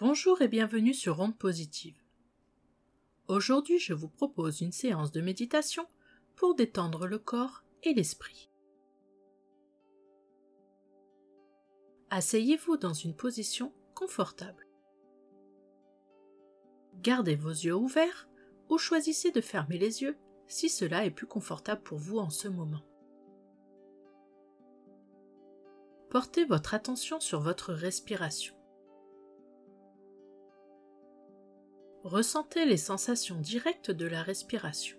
Bonjour et bienvenue sur Ronde Positive. Aujourd'hui, je vous propose une séance de méditation pour détendre le corps et l'esprit. Asseyez-vous dans une position confortable. Gardez vos yeux ouverts ou choisissez de fermer les yeux si cela est plus confortable pour vous en ce moment. Portez votre attention sur votre respiration. Ressentez les sensations directes de la respiration.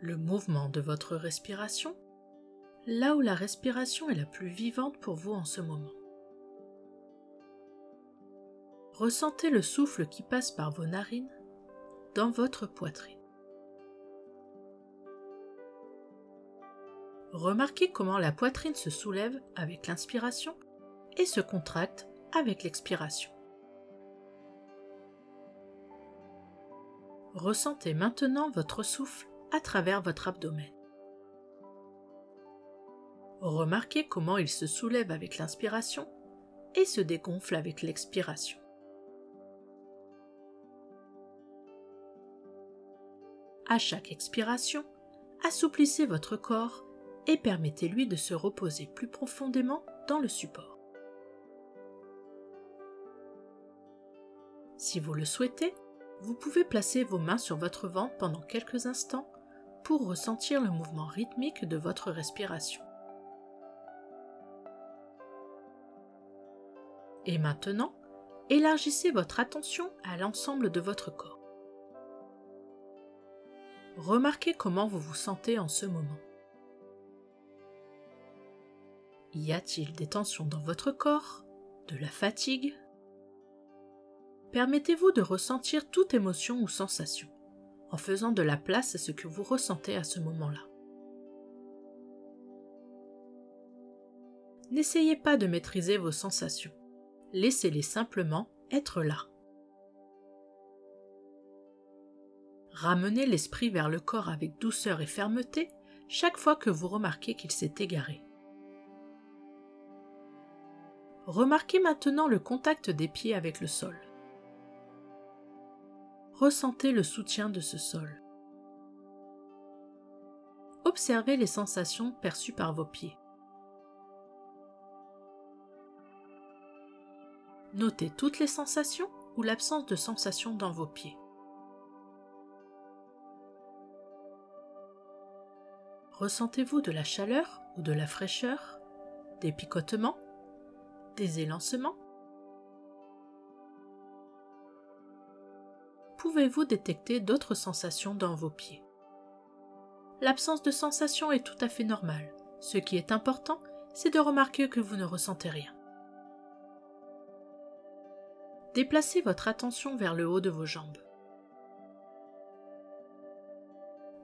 Le mouvement de votre respiration, là où la respiration est la plus vivante pour vous en ce moment. Ressentez le souffle qui passe par vos narines dans votre poitrine. Remarquez comment la poitrine se soulève avec l'inspiration et se contracte avec l'expiration. Ressentez maintenant votre souffle à travers votre abdomen. Remarquez comment il se soulève avec l'inspiration et se dégonfle avec l'expiration. À chaque expiration, assouplissez votre corps et permettez-lui de se reposer plus profondément dans le support. Si vous le souhaitez, vous pouvez placer vos mains sur votre ventre pendant quelques instants pour ressentir le mouvement rythmique de votre respiration. Et maintenant, élargissez votre attention à l'ensemble de votre corps. Remarquez comment vous vous sentez en ce moment. Y a-t-il des tensions dans votre corps? De la fatigue? Permettez-vous de ressentir toute émotion ou sensation, en faisant de la place à ce que vous ressentez à ce moment-là. N'essayez pas de maîtriser vos sensations, laissez-les simplement être là. Ramenez l'esprit vers le corps avec douceur et fermeté chaque fois que vous remarquez qu'il s'est égaré. Remarquez maintenant le contact des pieds avec le sol. Ressentez le soutien de ce sol. Observez les sensations perçues par vos pieds. Notez toutes les sensations ou l'absence de sensations dans vos pieds. Ressentez-vous de la chaleur ou de la fraîcheur, des picotements des élancements Pouvez-vous détecter d'autres sensations dans vos pieds? L'absence de sensation est tout à fait normale. Ce qui est important, c'est de remarquer que vous ne ressentez rien. Déplacez votre attention vers le haut de vos jambes.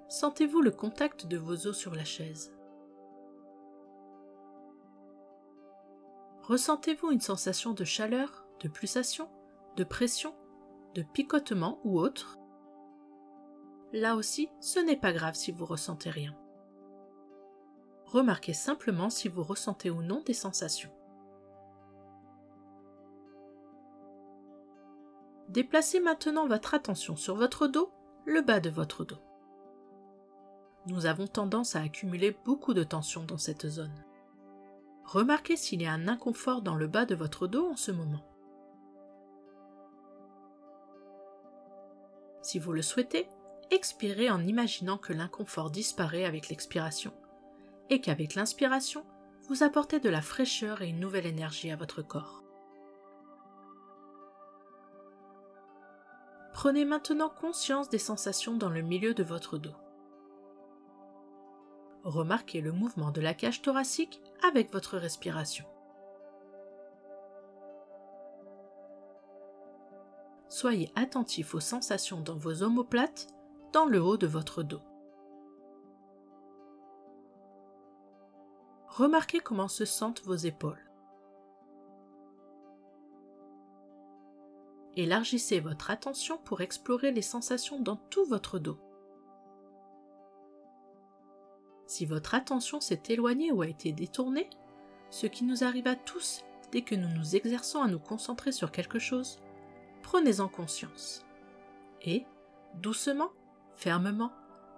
Sentez-vous le contact de vos os sur la chaise Ressentez-vous une sensation de chaleur, de pulsation, de pression, de picotement ou autre Là aussi, ce n'est pas grave si vous ressentez rien. Remarquez simplement si vous ressentez ou non des sensations. Déplacez maintenant votre attention sur votre dos, le bas de votre dos. Nous avons tendance à accumuler beaucoup de tension dans cette zone. Remarquez s'il y a un inconfort dans le bas de votre dos en ce moment. Si vous le souhaitez, expirez en imaginant que l'inconfort disparaît avec l'expiration et qu'avec l'inspiration, vous apportez de la fraîcheur et une nouvelle énergie à votre corps. Prenez maintenant conscience des sensations dans le milieu de votre dos remarquez le mouvement de la cage thoracique avec votre respiration. Soyez attentif aux sensations dans vos omoplates, dans le haut de votre dos. Remarquez comment se sentent vos épaules. Élargissez votre attention pour explorer les sensations dans tout votre dos. Si votre attention s'est éloignée ou a été détournée, ce qui nous arrive à tous dès que nous nous exerçons à nous concentrer sur quelque chose, prenez-en conscience. Et, doucement, fermement,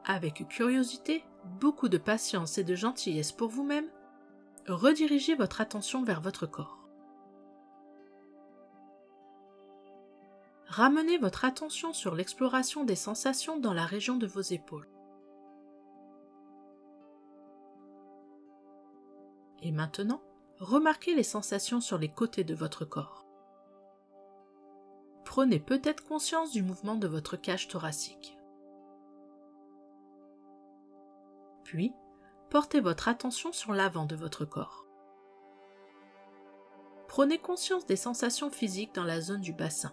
avec curiosité, beaucoup de patience et de gentillesse pour vous-même, redirigez votre attention vers votre corps. Ramenez votre attention sur l'exploration des sensations dans la région de vos épaules. Et maintenant, remarquez les sensations sur les côtés de votre corps. Prenez peut-être conscience du mouvement de votre cage thoracique. Puis, portez votre attention sur l'avant de votre corps. Prenez conscience des sensations physiques dans la zone du bassin.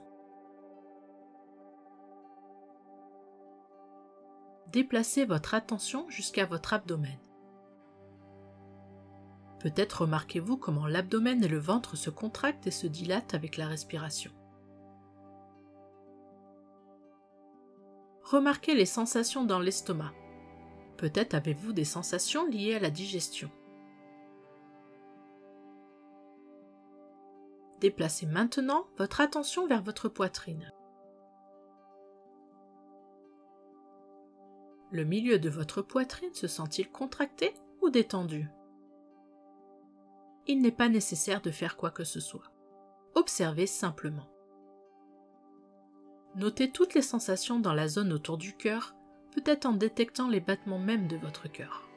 Déplacez votre attention jusqu'à votre abdomen. Peut-être remarquez-vous comment l'abdomen et le ventre se contractent et se dilatent avec la respiration. Remarquez les sensations dans l'estomac. Peut-être avez-vous des sensations liées à la digestion. Déplacez maintenant votre attention vers votre poitrine. Le milieu de votre poitrine se sent-il contracté ou détendu? Il n'est pas nécessaire de faire quoi que ce soit. Observez simplement. Notez toutes les sensations dans la zone autour du cœur, peut-être en détectant les battements même de votre cœur.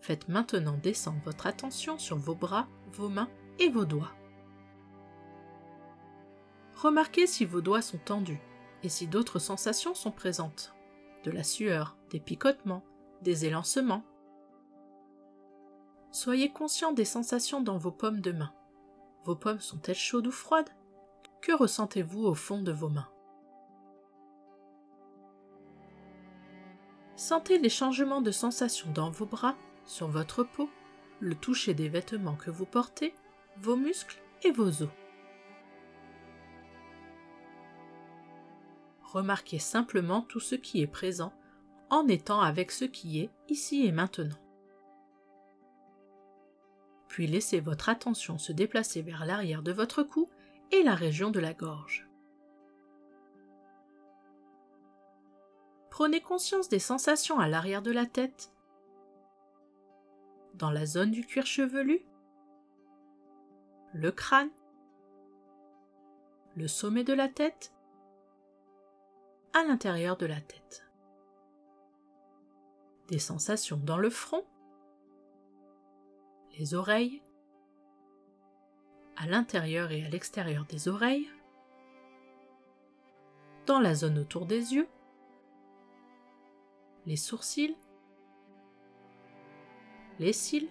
Faites maintenant descendre votre attention sur vos bras, vos mains et vos doigts. Remarquez si vos doigts sont tendus et si d'autres sensations sont présentes. De la sueur, des picotements, des élancements. Soyez conscient des sensations dans vos paumes de main. Vos paumes sont-elles chaudes ou froides? Que ressentez-vous au fond de vos mains? Sentez les changements de sensations dans vos bras, sur votre peau, le toucher des vêtements que vous portez, vos muscles et vos os. Remarquez simplement tout ce qui est présent en étant avec ce qui est ici et maintenant. Puis laissez votre attention se déplacer vers l'arrière de votre cou et la région de la gorge. Prenez conscience des sensations à l'arrière de la tête, dans la zone du cuir chevelu, le crâne, le sommet de la tête, à l'intérieur de la tête des sensations dans le front, les oreilles, à l'intérieur et à l'extérieur des oreilles, dans la zone autour des yeux, les sourcils, les cils,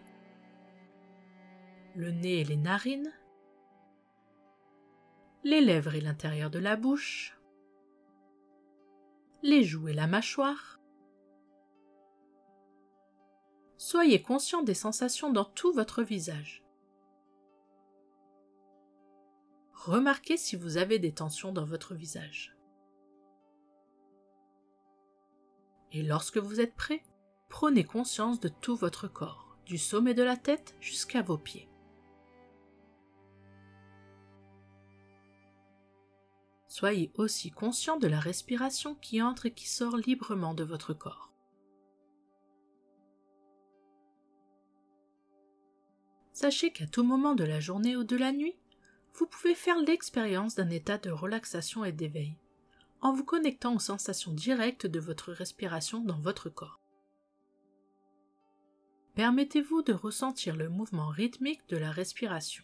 le nez et les narines, les lèvres et l'intérieur de la bouche, les joues et la mâchoire, soyez conscient des sensations dans tout votre visage. Remarquez si vous avez des tensions dans votre visage. Et lorsque vous êtes prêt, prenez conscience de tout votre corps, du sommet de la tête jusqu'à vos pieds. Soyez aussi conscient de la respiration qui entre et qui sort librement de votre corps. Sachez qu'à tout moment de la journée ou de la nuit, vous pouvez faire l'expérience d'un état de relaxation et d'éveil, en vous connectant aux sensations directes de votre respiration dans votre corps. Permettez-vous de ressentir le mouvement rythmique de la respiration.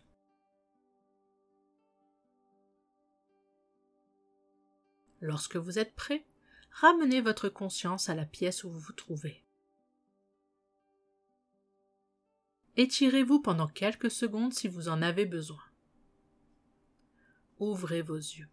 Lorsque vous êtes prêt, ramenez votre conscience à la pièce où vous vous trouvez. Étirez-vous pendant quelques secondes si vous en avez besoin. Ouvrez vos yeux.